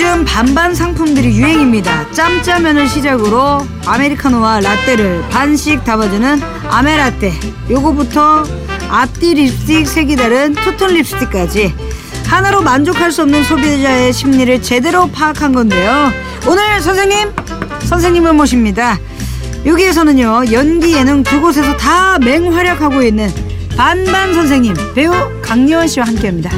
요즘 반반 상품들이 유행입니다. 짬짜면을 시작으로 아메리카노와 라떼를 반씩 담아주는 아메라떼. 요거부터 앞뒤 립스틱 색이 다른 투톤 립스틱까지 하나로 만족할 수 없는 소비자의 심리를 제대로 파악한 건데요. 오늘 선생님, 선생님을 모십니다. 여기에서는요, 연기, 예능 두 곳에서 다 맹활약하고 있는 반반 선생님, 배우 강예원 씨와 함께 합니다.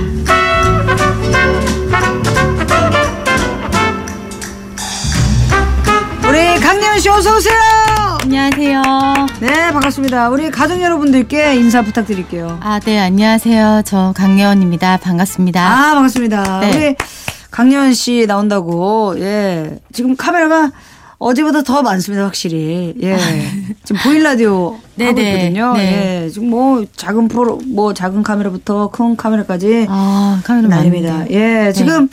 씨 어서 오세요. 안녕하세요. 네, 반갑습니다. 우리 가족 여러분들께 인사 부탁드릴게요. 아, 네, 안녕하세요. 저 강예원입니다. 반갑습니다. 아, 반갑습니다. 네. 우리 강예원 씨 나온다고. 예. 지금 카메라가 어제보다 더 많습니다, 확실히. 예. 지금 보일 라디오 하고 네네. 있거든요. 네. 예. 지금 뭐 작은 프로, 뭐 작은 카메라부터 큰 카메라까지 아, 카메라. 많은데. 예. 지금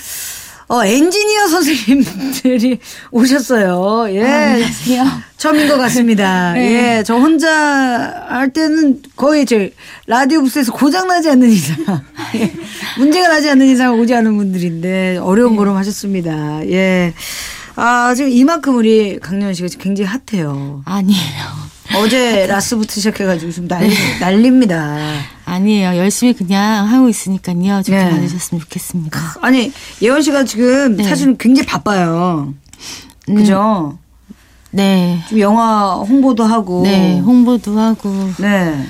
어, 엔지니어 선생님들이 오셨어요. 예. 안녕하세요. 처음인 것 같습니다. 네. 예, 저 혼자 할 때는 거의 제 라디오 부스에서 고장 나지 않는 이상, 예, 문제가 나지 않는 이상 오지 않은 분들인데 어려운 네. 걸음 하셨습니다. 예. 아, 지금 이만큼 우리 강렬 씨가 지금 굉장히 핫해요. 아니에요. 어제 라스부터 시작해가지고 지금 난리, 난립니다. 아니에요. 열심히 그냥 하고 있으니까요. 좋게 네. 봐주셨으면 좋겠습니다. 아니, 예원 씨가 지금 네. 사실은 굉장히 바빠요. 음, 그죠? 네. 좀 영화 홍보도 하고. 네, 홍보도 하고, 네.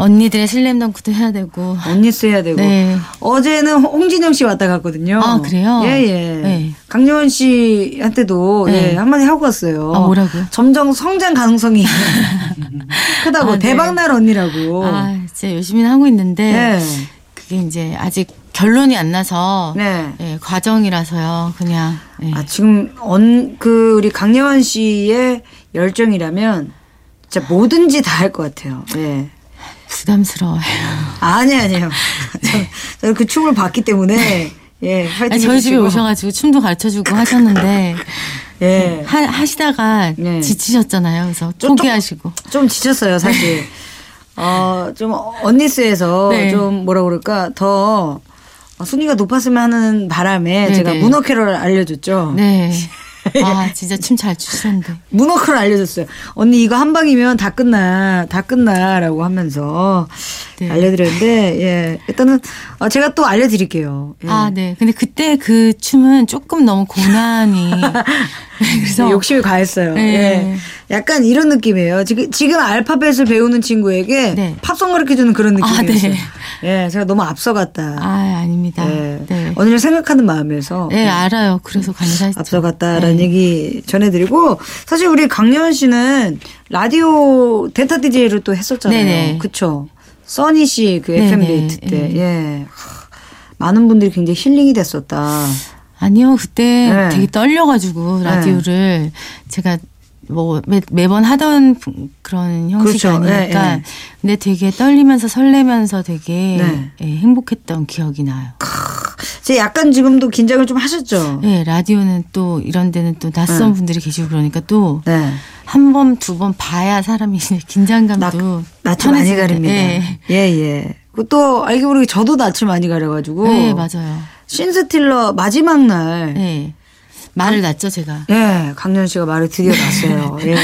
언니들의 슬램덩크도 해야 되고. 언니스 해야 되고. 네. 어제는 홍진영 씨 왔다 갔거든요. 아, 그래요? 예, 예. 네. 강요원 씨한테도 네. 예, 한마디 하고 갔어요. 아, 뭐라고요? 점점 성장 가능성이 크다고. 아, 네. 대박날 언니라고. 아, 진짜 열심히 하고 있는데, 네. 그게 이제 아직 결론이 안 나서, 네. 예, 과정이라서요. 그냥, 예. 아, 지금 언, 그, 우리 강예원 씨의 열정이라면 진짜 뭐든지 다 할 것 같아요. 예. 부담스러워요. 아니, 아니에요. 저는, 저는 그 춤을 봤기 때문에, 예, 파이팅 아니, 저희 집에. 오셔가지고 춤도 가르쳐주고 하셨는데 예. 하, 하시다가 네. 지치셨잖아요. 그래서 좀- 포기하시고. 좀 지쳤어요, 사실. 어, 좀 언니스에서 네. 좀 뭐라 그럴까 더 순위가 높았으면 하는 바람에 네, 제가 네. 문어 캐롤 알려줬죠. 네. 아 진짜 춤 잘 추시던데. 문어캐롤 알려줬어요. 언니 이거 한 방이면 다 끝나, 다 끝나라고 하면서 네. 알려드렸는데, 예. 일단은 어, 제가 또 알려드릴게요. 예. 아 네. 근데 그때 그 춤은 조금 너무 고난이. 그래서 욕심이 과했어요. 네. 예. 약간 이런 느낌이에요. 지금, 지금 알파벳을 배우는 친구에게 네. 팝송 가르쳐 주는 그런 아, 느낌이었어요. 네. 예, 제가 너무 앞서갔다. 아 아닙니다. 예. 네. 언니를 생각하는 마음에서 네 알아요. 그래서 감사했죠. 앞서갔다라는 네. 얘기 전해드리고 사실 우리 강예원 씨는 라디오 데타 DJ를 또 했었잖아요. 네네. 그쵸? 써니 씨그 네네. FM 데이트 때. 네. 예. 하, 많은 분들이 굉장히 힐링이 됐었다. 아니요 그때 네. 되게 떨려가지고 라디오를 제가 뭐 매, 매번 하던 그런 형식이 그렇죠. 아니니까 네, 네. 근데 되게 떨리면서 설레면서 되게 네. 예, 행복했던 기억이 나요. 제 약간 지금도 긴장을 좀 하셨죠? 네, 라디오는 또 이런 데는 또 낯선 네. 분들이 계시고 그러니까 또 네. 한 번, 두 번 봐야 사람이 긴장감도 낯을 많이. 가립니다. 네. 예, 예. 그또 알게 모르게 저도 낯을 많이 가려가지고. 네, 맞아요. 신스틸러 마지막 날. 네. 말을 놨죠, 제가. 예, 강연 씨가 말을 드디어 놨어요. 예.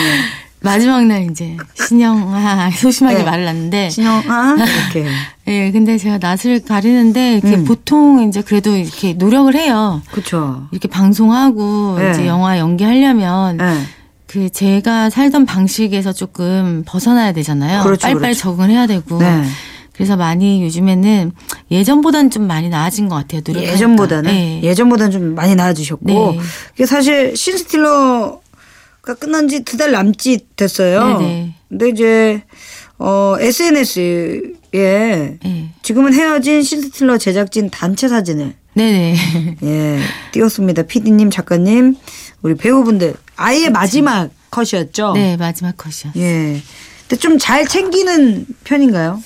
마지막 날 이제 신영아 소심하게 네. 말을 놨는데 신영아 이렇게 예, 근데 제가 낯을 가리는데 이렇게 음. 보통 이제 그래도 이렇게 노력을 해요. 그렇죠. 이렇게 방송하고 네. 이제 영화 연기하려면 예. 그 제가 살던 방식에서 조금 벗어나야 되잖아요. 그렇죠, 빨리빨리 그렇죠. 적응을 해야 되고. 네. 그래서 많이 요즘에는 예전보다는 좀 많이 나아진 것 같아요. 노력하니까. 예전보다는 네. 예전보다는 좀 많이 나아지셨고 네. 이게 사실 신스틸러가 끝난 지 두 달 남짓 됐어요. 네네. 근데 이제 어 SNS에 네. 지금은 헤어진 신스틸러 제작진 단체 사진을 네네. 예 띄웠습니다. PD님 작가님 우리 배우분들 아예 마지막 컷이었죠. 네, 마지막 컷이요. 예. 근데 좀 잘 챙기는 편인가요?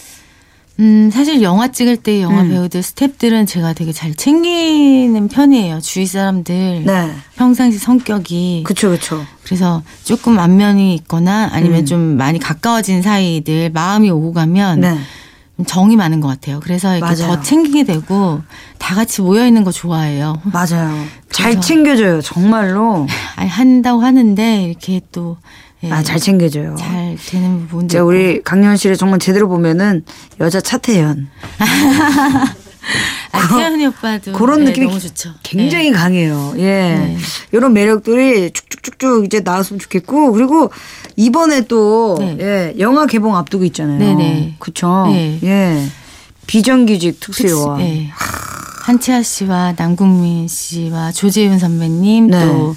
음, 사실 영화 찍을 때 영화 음. 배우들, 스탭들은 제가 되게 잘 챙기는 편이에요. 주위 사람들. 네. 평상시 성격이. 그쵸, 그쵸. 그래서 조금 안면이 있거나 아니면 음. 좀 많이 가까워진 사이들 마음이 오고 가면 네. 정이 많은 것 같아요. 그래서 이렇게 맞아요. 더 챙기게 되고 다 같이 모여 있는 거 좋아해요. 맞아요. 잘 챙겨줘요. 정말로. 아니, 한다고 하는데 이렇게 또 예, 아, 잘 챙겨줘요. 잘 되는 부분도 우리 강연 씨를 정말 제대로 보면은 여자 차태현. 아, 태연이 오빠도 그런 네, 느낌이 너무 좋죠. 굉장히 네. 강해요. 예. 네. 이런 매력들이 쭉쭉쭉쭉 이제 나왔으면 좋겠고 그리고 이번에 또 네. 예, 영화 개봉 앞두고 있잖아요. 네네. 그쵸? 네. 예. 비정규직 특수요원. 네. 한치아 씨와 남궁민 씨와 조재윤 선배님 네. 또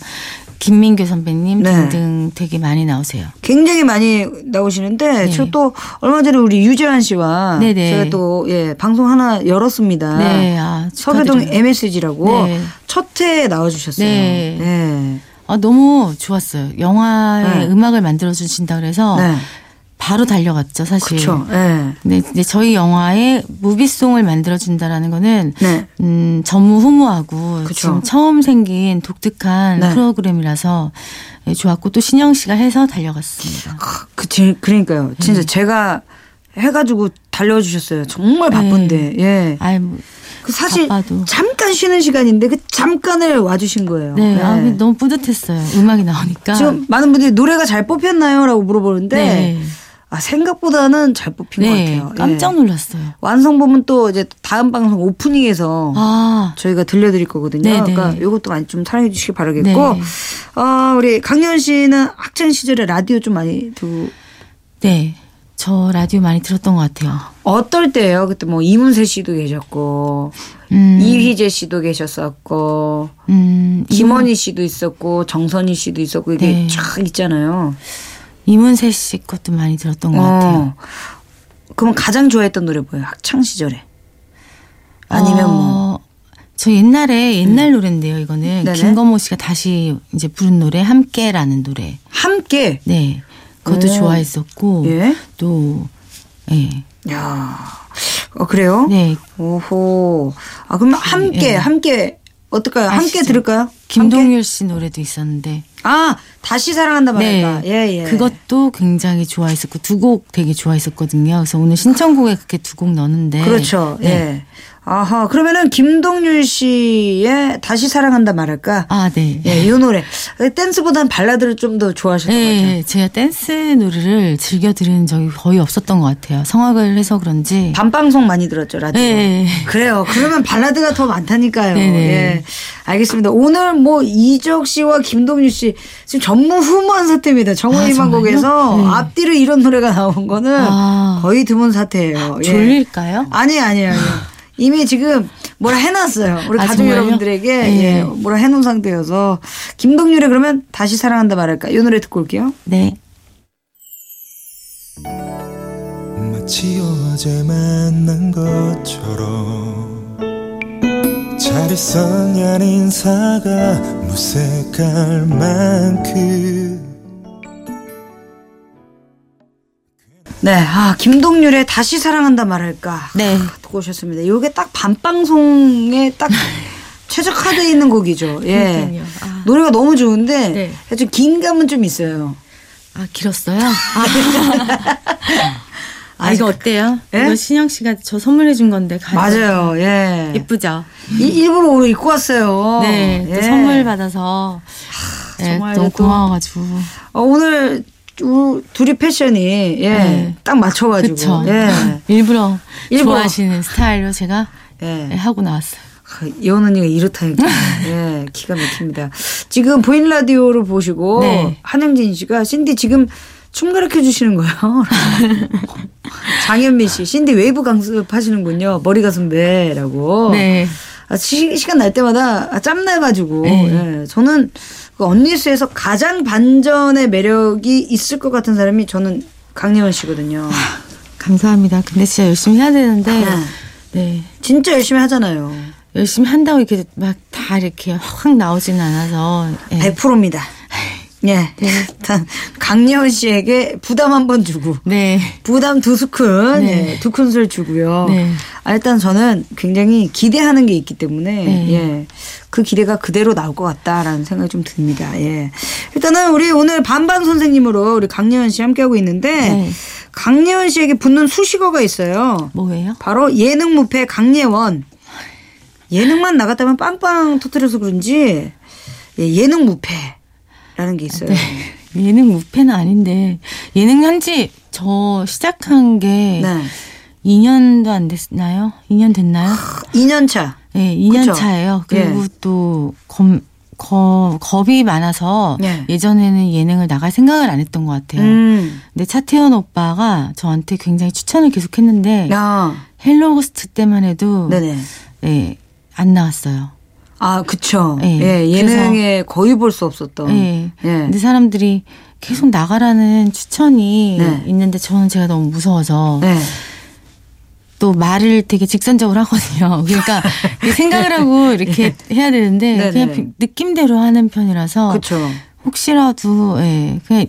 김민규 선배님 네. 등등 되게 많이 나오세요. 굉장히 많이 나오시는데 네. 저또 얼마 전에 우리 유재환 씨와 네네. 제가 또 예, 방송 하나 열었습니다. 네, 아, 서교동. MSG라고 네. 첫 회에 나와주셨어요. 네. 네. 아, 너무 좋았어요. 영화의 네. 음악을 만들어 주신다 그래서 네. 바로 달려갔죠, 사실. 그렇죠. 네. 근데 저희 영화에 무비송을 만들어 준다라는 거는 네. 음, 전무후무하고 그쵸. 지금 처음 생긴 독특한 네. 프로그램이라서 예, 좋았고 또 신영 씨가 해서 달려갔습니다. 그, 지- 그러니까요. 진짜 네. 제가 해가지고 달려주셨어요. 정말 바쁜데. 예. 아이 뭐, 그 사실 바빠도. 잠깐 쉬는 시간인데 그 잠깐을 와주신 거예요. 네, 예. 아, 너무 뿌듯했어요. 음악이 나오니까. 지금 많은 분들이 노래가 잘 뽑혔나요? 라고 물어보는데 네. 아, 생각보다는 잘 뽑힌 네, 것 같아요. 예. 깜짝 놀랐어요. 완성 부분 또 이제 다음 방송 오프닝에서 아, 저희가 들려드릴 거거든요. 네네. 그러니까 이것도 많이 좀 사랑해 주시기 바라겠고, 네. 어, 우리 강연 씨는 학창 시절에 라디오 좀 많이 듣고 네. 저 라디오 많이 들었던 것 같아요. 어떨 때예요? 그때 뭐 이문세 씨도 계셨고 음, 이휘재 씨도 계셨었고 음, 김원희 씨도 있었고 정선희 씨도 있었고 이게 네. 쫙 있잖아요. 이문세 씨 것도 많이 들었던 것 같아요. 어. 그럼 가장 좋아했던 노래 뭐예요? 학창 시절에 아니면 뭐 어, 저 옛날에 옛날 노래인데요. 이거는 네네. 김건모 씨가 다시 이제 부른 노래 함께라는 노래. 함께 네. 그것도 오. 좋아했었고 예. 또 예. 야, 어 그래요? 네. 오호. 아 그럼 함께 예. 함께 어떨까요? 함께 아시죠? 들을까요? 함께? 김동률 씨 노래도 있었는데 아 다시 사랑한다 말할까. 예 예. 그것도 굉장히 좋아했었고 두 곡 되게 좋아했었거든요. 그래서 오늘 신청곡에 그렇게 두 곡 넣었는데 그렇죠. 네. 예. 아하 그러면은 김동률 씨의 다시 사랑한다 말할까. 아, 네. 예, 이 노래 댄스보다는 발라드를 좀 더 좋아하실 것 같아요. 네, 제가 댄스 노래를 즐겨 들은 적이 거의 없었던 것 같아요. 성악을 해서 그런지. 밤방송 많이 들었죠 라디오. 네. 그래요. 그러면 발라드가 더 많다니까요. 네네. 예. 알겠습니다. 오늘 뭐 이적 씨와 김동률 씨 지금 전무 후무한 사태입니다. 정원 아, 희망곡에서 정말요? 네. 앞뒤로 이런 노래가 나온 거는 아. 거의 드문 사태예요. 예. 졸릴까요? 아니 아니에요. 아니에요. 이미 지금 뭐라 해놨어요. 우리 아, 가족 정말요? 여러분들에게 네. 예, 뭐라 해놓은 상태여서 김동률의 그러면 다시 사랑한다 말할까 이 노래 듣고 올게요. 네. 마치 어제 만난 것처럼 잘 있었냐는 인사가 무색할 만큼 네, 아 김동률의 다시 사랑한다 말할까. 네. 듣고 오셨습니다. 이게 딱 밤방송에 딱 최적화되어 있는 곡이죠. 예. 아. 노래가 너무 좋은데 네. 좀 긴 감은 좀 있어요. 아, 길었어요? 아, 아 이거 어때요? 예? 이거 신영 씨가 저 선물해 준 건데. 가지고. 맞아요. 예. 예쁘죠? 이- 일부러 오늘 입고 왔어요. 네. 또 예. 선물 받아서. 네, 정말 너무 또- 고마워가지고. 어, 오늘 우- 둘이 패션이 예. 네. 딱 맞춰가지고. 그쵸. 예. 일부러, 일부러. 좋아하시는 스타일로 제가 예. 네, 하고 나왔어요. 아, 예원 언니가 이렇다니까. 예, 기가 막힙니다. 지금 보이는 라디오를 보시고 네. 한영진 씨가 신디 지금 춤 가르쳐 주시는 거예요. 장현미 씨, 신디 웨이브 강습하시는군요. 머리 가슴배라고. 네. 아, 시, 시간 날 때마다 아, 짬나가지고. 네. 예, 저는 그 언니쓰에서 가장 반전의 매력이 있을 것 같은 사람이 저는 강예원 씨거든요. 감사합니다. 근데 진짜 열심히 해야 되는데, 네. 네. 진짜 열심히 하잖아요. 열심히 한다고 이렇게 막 다 이렇게 확 나오지는 않아서. 예. 100%입니다. 예. 일단 강예원 씨에게 부담 한 번 주고 네. 부담 두 스푼, 네. 예, 두 큰술 주고요. 네. 아, 일단 저는 굉장히 기대하는 게 있기 때문에 네. 예. 그 기대가 그대로 나올 것 같다라는 생각이 좀 듭니다. 예. 일단은 우리 오늘 반반 선생님으로 우리 강예원 씨 함께하고 있는데 네. 강예원 씨에게 붙는 수식어가 있어요. 뭐예요? 바로 예능 무패 강예원. 예능만 나갔다면 빵빵 터뜨려서 그런지 예, 예능 무패 라는 게 있어요. 네. 예능 무패는 아닌데 예능 한지 저 시작한 게 네. 2년도 안 됐나요? 2년 됐나요? 2년 차. 네, 2년 그쵸? 차예요. 그리고 예. 또 검, 거, 겁이 많아서 예. 예전에는 예능을 나갈 생각을 안 했던 것 같아요. 음. 근데 차태현 오빠가 저한테 굉장히 추천을 계속 했는데 야. 헬로고스트 때만 해도 네네. 예, 안 나왔어요. 아, 그쵸. 예, 예, 예능에 거의 볼 수 없었던. 예. 예. 근데 사람들이 계속 나가라는 추천이 네. 있는데 저는 제가 너무 무서워서 네. 또 말을 되게 직선적으로 하거든요. 그러니까 생각을 하고 이렇게 해야 되는데 네네. 그냥 비- 느낌대로 하는 편이라서 그쵸. 혹시라도 예 그냥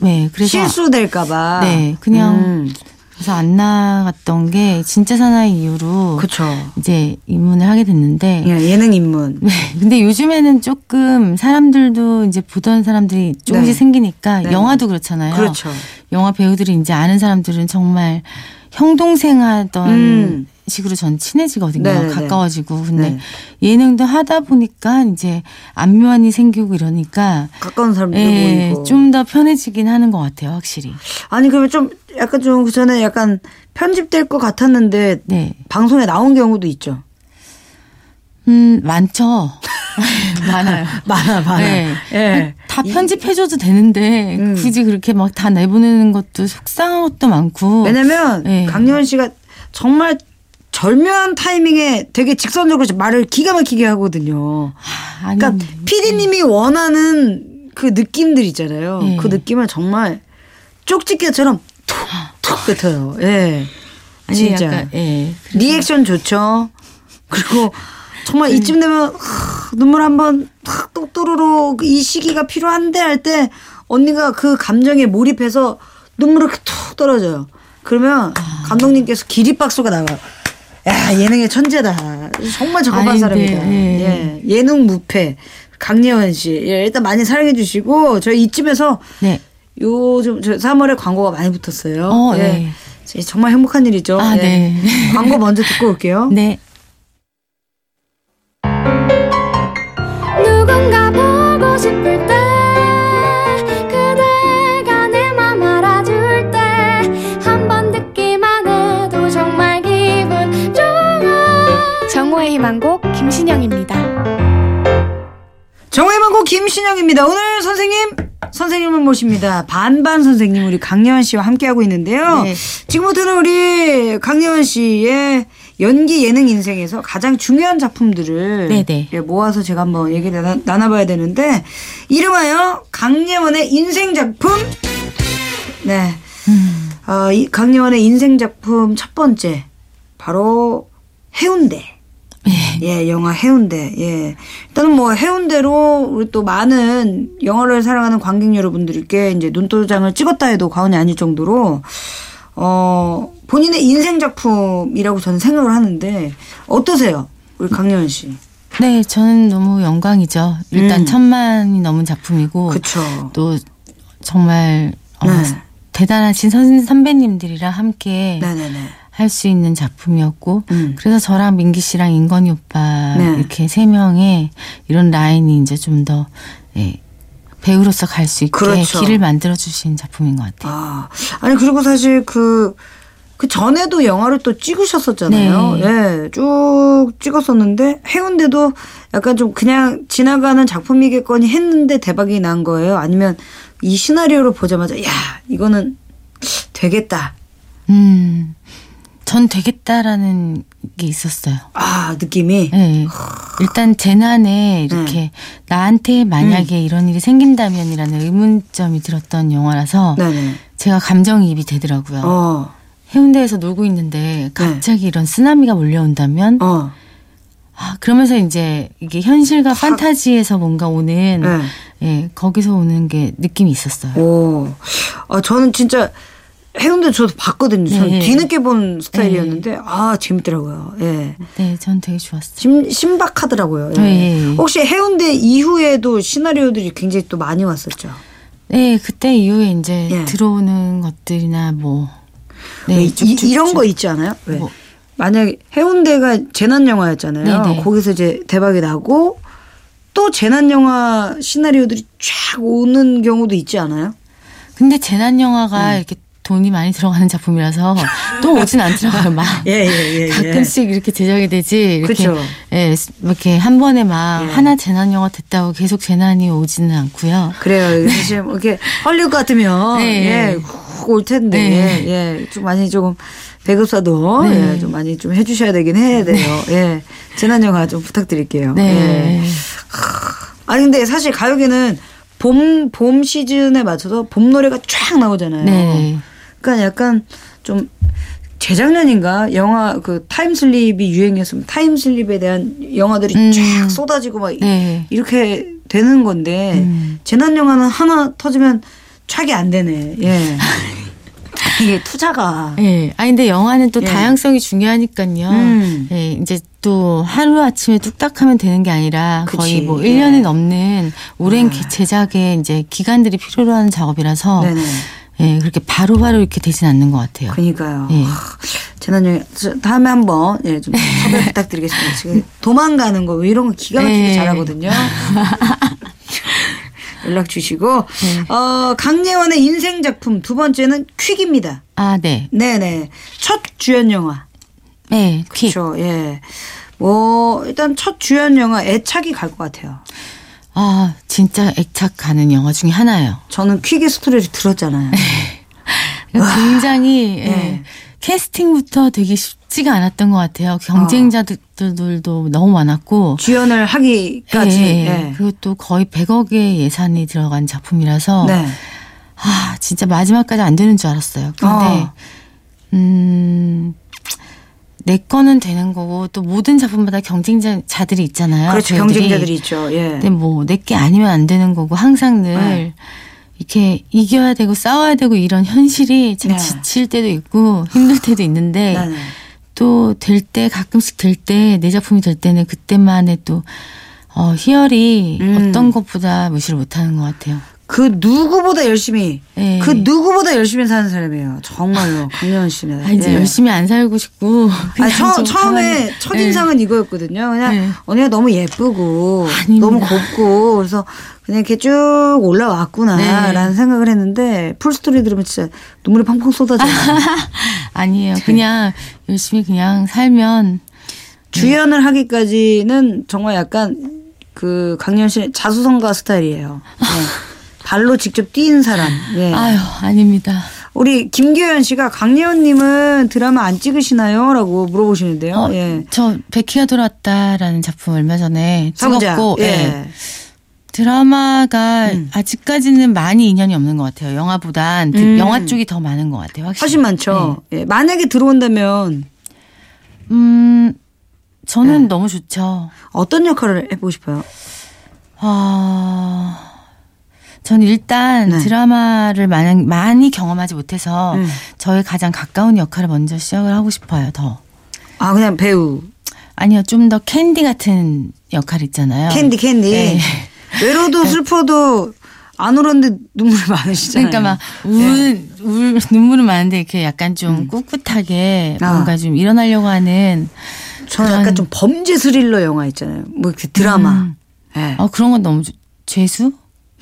네 그래서 실수될까봐. 네, 그냥 음, 그래서 안 나갔던 게 진짜 사나이 이후로 그쵸. 이제 입문을 하게 됐는데 예, 예능 입문. 네, 근데 요즘에는 조금 사람들도 이제 보던 사람들이 조금씩 네. 생기니까 네. 영화도 그렇잖아요. 그렇죠. 영화 배우들이 이제 아는 사람들은 정말 형 동생 하던 음. 식으로 전 친해지거든요. 네네네. 가까워지고. 근데 네. 예능도 하다 보니까 이제 안면이 생기고 이러니까 가까운 사람들 예, 보이고. 좀 더 편해지긴 하는 것 같아요, 확실히. 아니, 그러면 좀 약간 좀 그 전에 약간 편집될 것 같았는데 네. 방송에 나온 경우도 있죠. 음, 많죠. 많아요. 많아, 많아. 네. 예. 다 편집해줘도 되는데 음. 굳이 그렇게 막 다 내보내는 것도 속상한 것도 많고. 왜냐면 네. 강예원 씨가 정말 절묘한 타이밍에 되게 직선적으로 말을 기가 막히게 하거든요. 아, 아니, 그러니까 피디님이 원하는 그 느낌들 있잖아요. 네. 그 느낌을 정말 쪽집게처럼 툭툭 뱉어요. 예. 아니, 진짜. 약간, 예. 리액션 좋죠. 그리고 정말 이쯤 되면 하, 눈물 한번 탁 또르르 이 시기가 필요한데 할 때 언니가 그 감정에 몰입해서 이렇게 툭 떨어져요. 그러면 감독님께서 기립박수가 나와요. 야 예능의 천재다. 정말 적합한 아니, 사람이다. 네, 예. 예능 무패 강예원 씨. 예, 일단 많이 사랑해 주시고 저희 이쯤에서 네. 요즘 저 3월에 광고가 많이 붙었어요. 어, 예. 네. 정말 행복한 일이죠. 아, 예. 네. 광고 먼저 듣고 올게요. 네. 모십니다. 반반 선생님 우리 강예원 씨와 함께하고 있는데요. 네. 지금부터는 우리 강예원 씨의 연기 예능 인생에서 가장 중요한 작품들을 네네. 예, 모아서 제가 한번 얘기를 나- 나눠 봐야 되는데 이름하여 강예원의 인생 작품 네 음. 어, 이 강예원의 인생 작품 첫 번째 바로 해운대. 예, 영화 해운대. 예. 일단은 뭐 해운대로 우리 또 많은 영화를 사랑하는 관객 여러분들께 이제 눈도장을 찍었다 해도 과언이 아닐 정도로 어, 본인의 인생 작품이라고 저는 생각을 하는데 어떠세요? 우리 강예원 씨. 네, 저는 너무 영광이죠. 일단 음. 천만이 넘은 작품이고 그쵸. 또 정말 어, 네. 대단하신 선, 선배님들이랑 함께 네네네. 할 수 있는 작품이었고 음. 그래서 저랑 민기 씨랑 인건이 오빠 네. 이렇게 세 명의 이런 라인이 이제 좀더 예, 배우로서 갈 수 있게 그렇죠. 길을 만들어 주신 작품인 것 같아요. 아, 아니 그리고 사실 그, 그 전에도 영화를 또 찍으셨었잖아요. 네. 예, 쭉 찍었었는데 해운대도 약간 좀 그냥 지나가는 작품이겠거니 했는데 대박이 난 거예요. 아니면 이 시나리오를 보자마자 야 이거는 되겠다. 음, 전 되겠다라는 게 있었어요. 아 느낌이. 네. 일단 재난에 이렇게 나한테 만약에 이런 일이 생긴다면이라는 의문점이 들었던 영화라서 네네. 제가 감정이입이 되더라고요. 어, 해운대에서 놀고 있는데 갑자기 이런 쓰나미가 몰려온다면 어, 아 그러면서 이제 이게 현실과 판타지에서 뭔가 오는 네. 예 거기서 오는 게 느낌이 있었어요. 오, 아 저는 진짜 해운대 저도 봤거든요. 저는 네. 뒤늦게 본 스타일이었는데 아 재밌더라고요. 예. 네, 전 되게 좋았어요. 심, 신박하더라고요. 예. 네. 혹시 해운대 이후에도 시나리오들이 굉장히 또 많이 왔었죠. 네, 그때 이후에 이제 예. 들어오는 것들이나 뭐 네, 왜 이, 쭉쭉쭉. 이런 거 있지 않아요? 왜 뭐. 만약에 해운대가 재난 영화였잖아요. 네네. 거기서 이제 대박이 나고 또 재난 영화 시나리오들이 쫙 오는 경우도 있지 않아요? 근데 재난 영화가 음. 이렇게 돈이 많이 들어가는 작품이라서 또 오진 않더라고요. 막 예, 예, 예. 가끔씩 이렇게 제작이 되지. 이렇게 그쵸. 예, 이렇게 한 번에 막 예. 하나 재난 영화 됐다고 계속 재난이 오지는 않고요. 그래요. 사실 뭐 이렇게 헐리우드 같으면 네. 예, 훅올 텐데 네. 예, 좀 많이 조금 배급사도 네. 예, 좀 많이 좀 해주셔야 되긴 해야 돼요. 예, 재난 영화 좀 부탁드릴게요. 네. 예. 아니 근데 사실 가요계는 봄 봄 시즌에 맞춰서 봄 노래가 쫙 나오잖아요. 네. 그러니까 약간 좀 재작년인가 영화 그 time slip이 유행했으면 time slip에 대한 영화들이 음. 쫙 쏟아지고 막 네. 이렇게 되는 건데 음. 재난 영화는 하나 터지면 촥이 안 되네. 예. 이게 투자가 예. 아 근데 영화는 또 예. 다양성이 중요하니까요. 음. 예, 이제 또 하루 아침에 뚝딱 하면 되는 게 아니라 거의 그치. 뭐 예. 1년이 넘는 오랜 기- 제작에 이제 기간들이 필요로 하는 작업이라서 네네. 예, 그렇게 바로 바로 이렇게 되진 않는 것 같아요. 그러니까요. 예. 재난 영화 저 다음에 한번 예, 좀 섭외 부탁드리겠습니다. 지금 도망가는 거 이런 거 기가 막히게 예. 잘하거든요. 연락 주시고 네. 어 강예원의 인생 작품 두 번째는 퀵입니다. 아, 네. 네네 첫 주연 영화. 네, 퀵. 그렇죠. 예. 뭐 일단 첫 주연 영화 애착이 갈 것 같아요. 아, 진짜 애착 가는 영화 중에 하나예요. 저는 퀵의 스토리를 들었잖아요. 그러니까 굉장히 예, 네. 캐스팅부터 되게 쉽지가 않았던 것 같아요. 경쟁자들도 너무 많았고. 주연을 하기까지. 예, 예. 그리고 또 거의 100억의 예산이 들어간 작품이라서 네. 아 진짜 마지막까지 안 되는 줄 알았어요. 근데 어. 음. 내 거는 되는 거고 또 모든 작품마다 경쟁자들이 있잖아요. 그렇죠. 배우들이. 경쟁자들이 있죠. 예. 근데 뭐 내 게 아니면 안 되는 거고 항상 늘 네. 이렇게 이겨야 되고 싸워야 되고 이런 현실이 참 네. 지칠 때도 있고 힘들 때도 있는데 네, 네. 또될 때 가끔씩 될 때 내 작품이 될 때는 그때만의 또 어, 희열이 음. 어떤 것보다 무시를 못하는 것 같아요. 그 누구보다 열심히 예. 그 누구보다 열심히 사는 사람이에요. 정말로 강예원 씨는. 아, 이제 예. 열심히 안 살고 싶고 그냥 처, 좀 처음에 가만히- 예. 첫인상은 이거였거든요. 그냥 네. 언니가 너무 예쁘고 아닙니다. 너무 곱고 그래서 그냥 이렇게 쭉 올라왔구나라는 네. 생각을 했는데 full story 들으면 진짜 눈물이 펑펑 쏟아져요. 아니에요. 그냥 열심히 그냥 살면 주연을 하기까지는 정말 약간 그 강예원 씨의 자수성가 스타일이에요. 네. 발로 직접 뛴 사람. 예. 아유 아닙니다. 우리 김규현 씨가 강예원님은 드라마 안 찍으시나요?라고 물어보시는데요. 어, 예. 저 백희가 돌아왔다라는 작품 얼마 전에. 찍었고 예. 예. 드라마가 음. 아직까지는 많이 인연이 없는 것 같아요. 영화보단 드- 음. 영화 쪽이 더 많은 것 같아요. 확실히. 훨씬 많죠. 예. 만약에 들어온다면 네. 음, 저는 네. 너무 좋죠. 어떤 역할을 해보고 싶어요? 아, 저는 일단 네. 드라마를 많이, 많이 경험하지 못해서 음. 저의 가장 가까운 역할을 먼저 시작을 하고 싶어요. 더. 아 그냥 배우 아니요, 좀 더 캔디 같은 역할 있잖아요. 캔디 캔디 네. 외로워도 슬퍼도 안 울었는데 눈물이 많으시잖아요. 그러니까 막 예. 울, 울, 눈물은 많은데 이렇게 약간 좀 꿋꿋하게 음. 아. 뭔가 좀 일어나려고 하는 저는 그런- 약간 좀 범죄 스릴러 영화 있잖아요. 뭐그 드라마. 음. 예. 어, 그런 건 너무 좋- 죄수?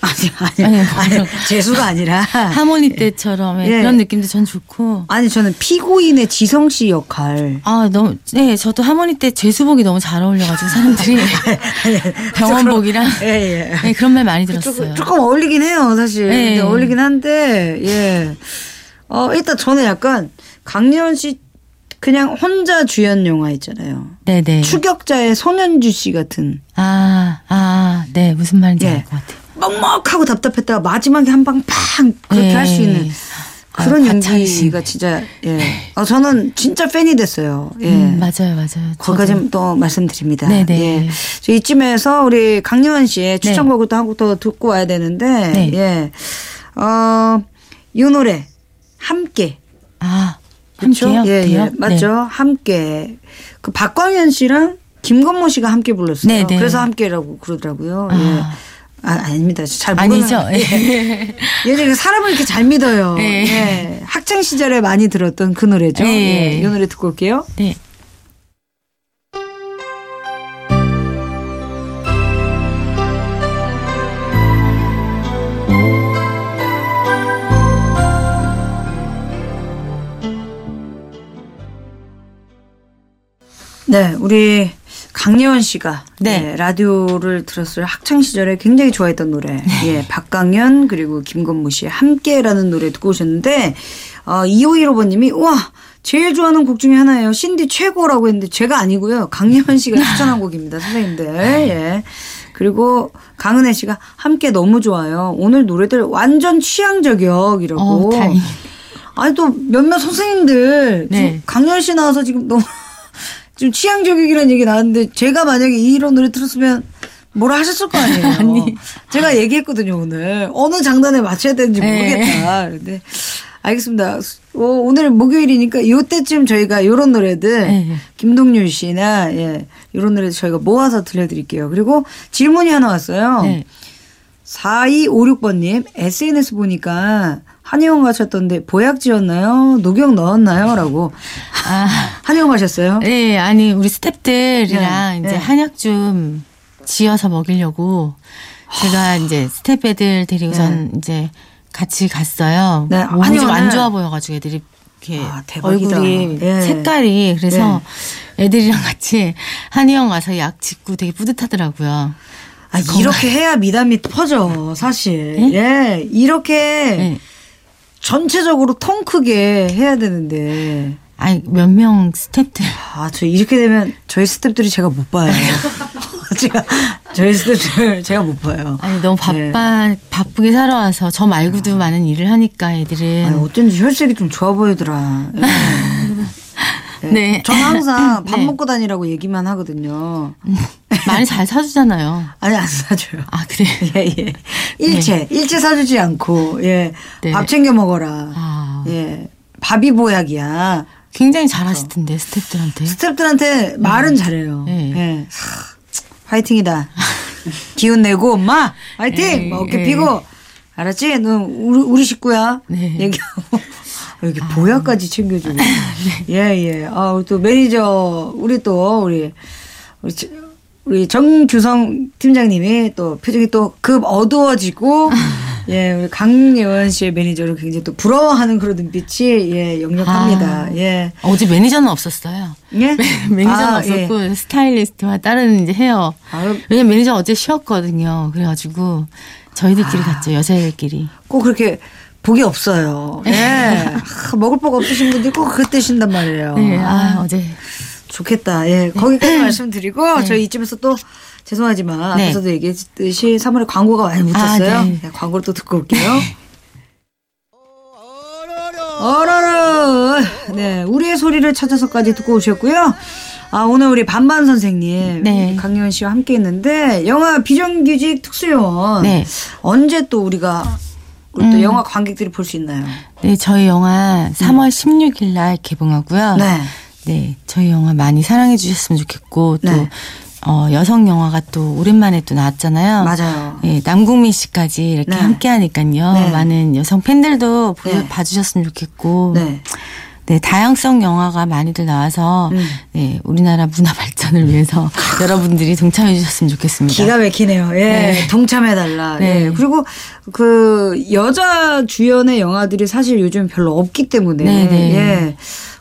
아니 아니 아니, 아니, 재수가 아니라 하모니 때처럼 예. 그런 느낌도 전 좋고. 아니 저는 피고인의 지성 씨 역할. 아, 너무, 네, 저도 하모니 때 죄수복이 너무 잘 어울려가지고 사람들이 병원복이랑 예, 예. 네, 그런 말 많이 조금, 들었어요. 조금 어울리긴 해요, 사실. 네. 근데 어울리긴 한데, 예. 어, 일단 저는 약간 강예원 씨 그냥 혼자 주연 영화 있잖아요. 네네. 추격자의 손현주 씨 같은 아, 아, 네, 무슨 말인지 예. 알것 같아요. 먹먹하고 답답했다가 마지막에 한 방 팡 그렇게 네. 할수 있는 그런 아유, 연기가. 진짜 예. 어, 저는 진짜 팬이 됐어요. 예. 음, 맞아요, 맞아요. 거기까지. 또 말씀드립니다. 네네. 예. 저 이쯤에서 우리 강예원 씨의 추천곡을 또한곡 더 듣고 와야 되는데, 네. 예. 어, 이 노래, 함께. 아, 그렇죠? 함께요? 예, 예. 맞죠? 함께. 그 박광현 씨랑 김건모 씨가 함께 불렀어요. 네네. 그래서 함께라고 그러더라고요. 예. 아. 아, 아닙니다. 잘 모르는. 아니죠. 예. 예전에 사람을 이렇게 잘 믿어요. 예. 예. 학창 시절에 많이 들었던 그 노래죠. 예. 예. 이 노래 듣고 올게요. 네. 네, 우리 강예원 씨가 네. 예, 라디오를 들었을 학창 시절에 굉장히 좋아했던 노래. 예, 박강현 그리고 김건모 씨의 함께라는 노래 듣고 오셨는데 어 2515번님이 와 제일 좋아하는 곡 중에 하나예요. 신디 최고라고 했는데 제가 아니고요. 강예원 씨가 추천한 곡입니다, 선생님들. 예. 그리고 강은혜 씨가 함께 너무 좋아요. 오늘 노래들 완전 취향 저격이라고. 어. 아니 또 몇몇 선생님들 네. 강렬 씨 나와서 지금 너무 지금 취향 저격이라는 얘기 나왔는데 제가 만약에 이런 노래 들었으면 뭐라 하셨을 거 아니에요. 아니. 제가 얘기했거든요 오늘 어느 장단에 맞춰야 되는지 네. 모르겠다. 근데 알겠습니다. 어, 오늘 목요일이니까 이때쯤 저희가 이런 노래들 네. 김동률 씨나 예 이런 노래들 저희가 모아서 들려드릴게요. 그리고 질문이 하나 왔어요. 네. 4256번님, SNS 보니까 한의원 가셨던데 보약 지었나요? 녹용 넣었나요? 라고. 아. 한의원 가셨어요? 네, 아니 우리 스탭들이랑 네, 이제 네. 한약 좀 지어서 먹이려고 제가 이제 스탭 애들 데리고선 이제 같이 갔어요. 네, 좀 한의원을- 안 좋아 보여가지고 애들이 이렇게 아, 대박이다. 얼굴이 예. 색깔이 그래서 애들이랑 같이 한의원 가서 약 짓고 되게 뿌듯하더라고요. 아, 이렇게 해야 미담이 퍼져, 사실. 예. 이렇게 네. 전체적으로 통 크게 해야 되는데. 아니 몇 명 스탭들 아, 저 이렇게 되면 저희 스탭들이 제가 못 봐요. 제가, 저희 스탭들 제가 못 봐요. 아니 너무 네. 바빠 바쁘게 살아와서 저 말고도 많은 일을 하니까 애들은 아니, 어쩐지 혈색이 좀 좋아 보이더라. 예. 네. 저는 항상 밥 네. 먹고 다니라고 얘기만 하거든요. 많이 잘 사주잖아요. 아니, 안 사줘요. 아 그래. 예, 예. 일체, 일체 사주지 않고, 예. 네. 밥 챙겨 먹어라. 아 예. 밥이 보약이야. 굉장히 잘하시던데 스탭들한테. 스탭들한테 말은 잘해요. 네. 예. 하, 화이팅이다. 기운 내고, 엄마! 화이팅! 네, 뭐 어깨 네. 피고. 알았지? 너 우리, 우리 식구야. 네. 얘기하고. 이렇게 보약까지 챙겨주고. 예, 예. 아, 또 매니저, 우리 또, 우리, 우리, 저- 우리 정규성 팀장님이 또 표정이 또 급 어두워지고, 예, 우리 강예원 씨의 매니저를 굉장히 또 부러워하는 그런 눈빛이, 예, 역력합니다. 아. 예. 어제 매니저는 없었어요. 예? 매니저는 아, 없었고 스타일리스트와 다른 이제 헤어. 아유. 왜냐면 매니저 어제 쉬었거든요. 그래가지고 저희들끼리 아. 갔죠 여자애들끼리. 꼭 그렇게 복이 없어요. 예. 아, 먹을 복 없으신 분들이 꼭 그때 쉰단 말이에요. 네, 아, 아, 어제 좋겠다. 예. 거기까지 말씀드리고 저희 이쯤에서 또 죄송하지만 네. 앞에서도 얘기했듯이 3월에 광고가 많이 묻혔어요. 아, 네. 네, 광고를 또 듣고 올게요. 어러러. 네, 우리의 소리를 찾아서까지 듣고 오셨고요. 아, 오늘 우리 반반 선생님, 네. 강요원 씨와 함께 했는데, 영화 비정규직 특수요원. 네. 언제 또 우리가, 우리 또 영화 관객들이 볼 수 있나요? 네 저희 영화 3월 16일 날 개봉하고요. 네. 네, 저희 영화 많이 사랑해 주셨으면 좋겠고 또 네. 어, 여성 영화가 또 오랜만에 또 나왔잖아요. 맞아요. 네, 남궁민 씨까지 이렇게 네. 함께 하니까요. 네. 많은 여성 팬들도 보- 네. 봐주셨으면 좋겠고. 네. 네, 다양성 영화가 많이들 나와서 음. 네, 우리나라 문화 발전을 위해서 여러분들이 동참해 주셨으면 좋겠습니다. 기가 막히네요. 예. 네. 동참해달라. 네. 예. 그리고 그 여자 주연의 영화들이 사실 요즘 별로 없기 때문에. 네, 네. 예.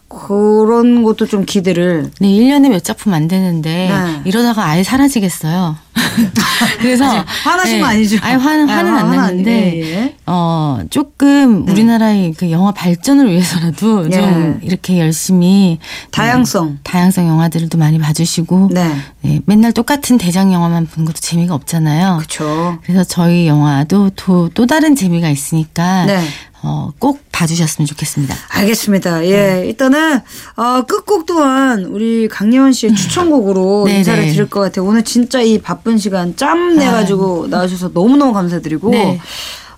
그런 것도 좀 기대를. 네, 1년에 몇 작품 안 되는데 네. 이러다가 아예 사라지겠어요. 그래서 화나신 네, 거 아니죠? 아니 화는 아, 화는 화- 안 났는데 예, 예. 어 조금 우리나라의 그 영화 발전을 위해서라도 예. 좀 이렇게 열심히 다양성. 다양성 영화들도 많이 봐주시고 네. 네, 맨날 똑같은 대장 영화만 보는 것도 재미가 없잖아요. 그렇죠. 그래서 저희 영화도 또, 또 다른 재미가 있으니까 네. 어, 꼭 봐주셨으면 좋겠습니다. 알겠습니다. 예. 네. 일단은, 어, 끝곡 또한 우리 강예원 씨의 추천곡으로 네, 인사를 네. 드릴 것 같아요. 오늘 진짜 이 바쁜 시간 짬 내가지고 나와주셔서 너무너무 감사드리고, 네.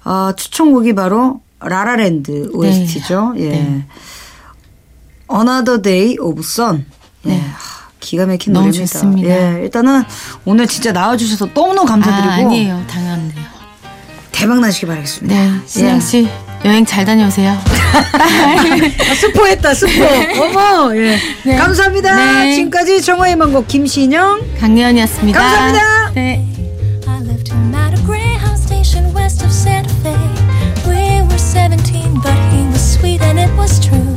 어, 추천곡이 바로 라라랜드 OST죠. 예. 네. Another Day of Sun. 예. 네. 하, 기가 막힌 너무 노래입니다. 좋습니다. 예, 일단은 오늘 진짜 나와주셔서 너무너무 아, 감사드리고 아 니에요. 당연해요. 대박 나시기 바라겠습니다. 네, 신영 예. 여행 잘 다녀오세요. 아, 스포했다 스포. 네. 어머 예. 네. 감사합니다. 네. 지금까지 정화의 망곡 김신영 강예연이었습니다. 감사합니다. 네. was true.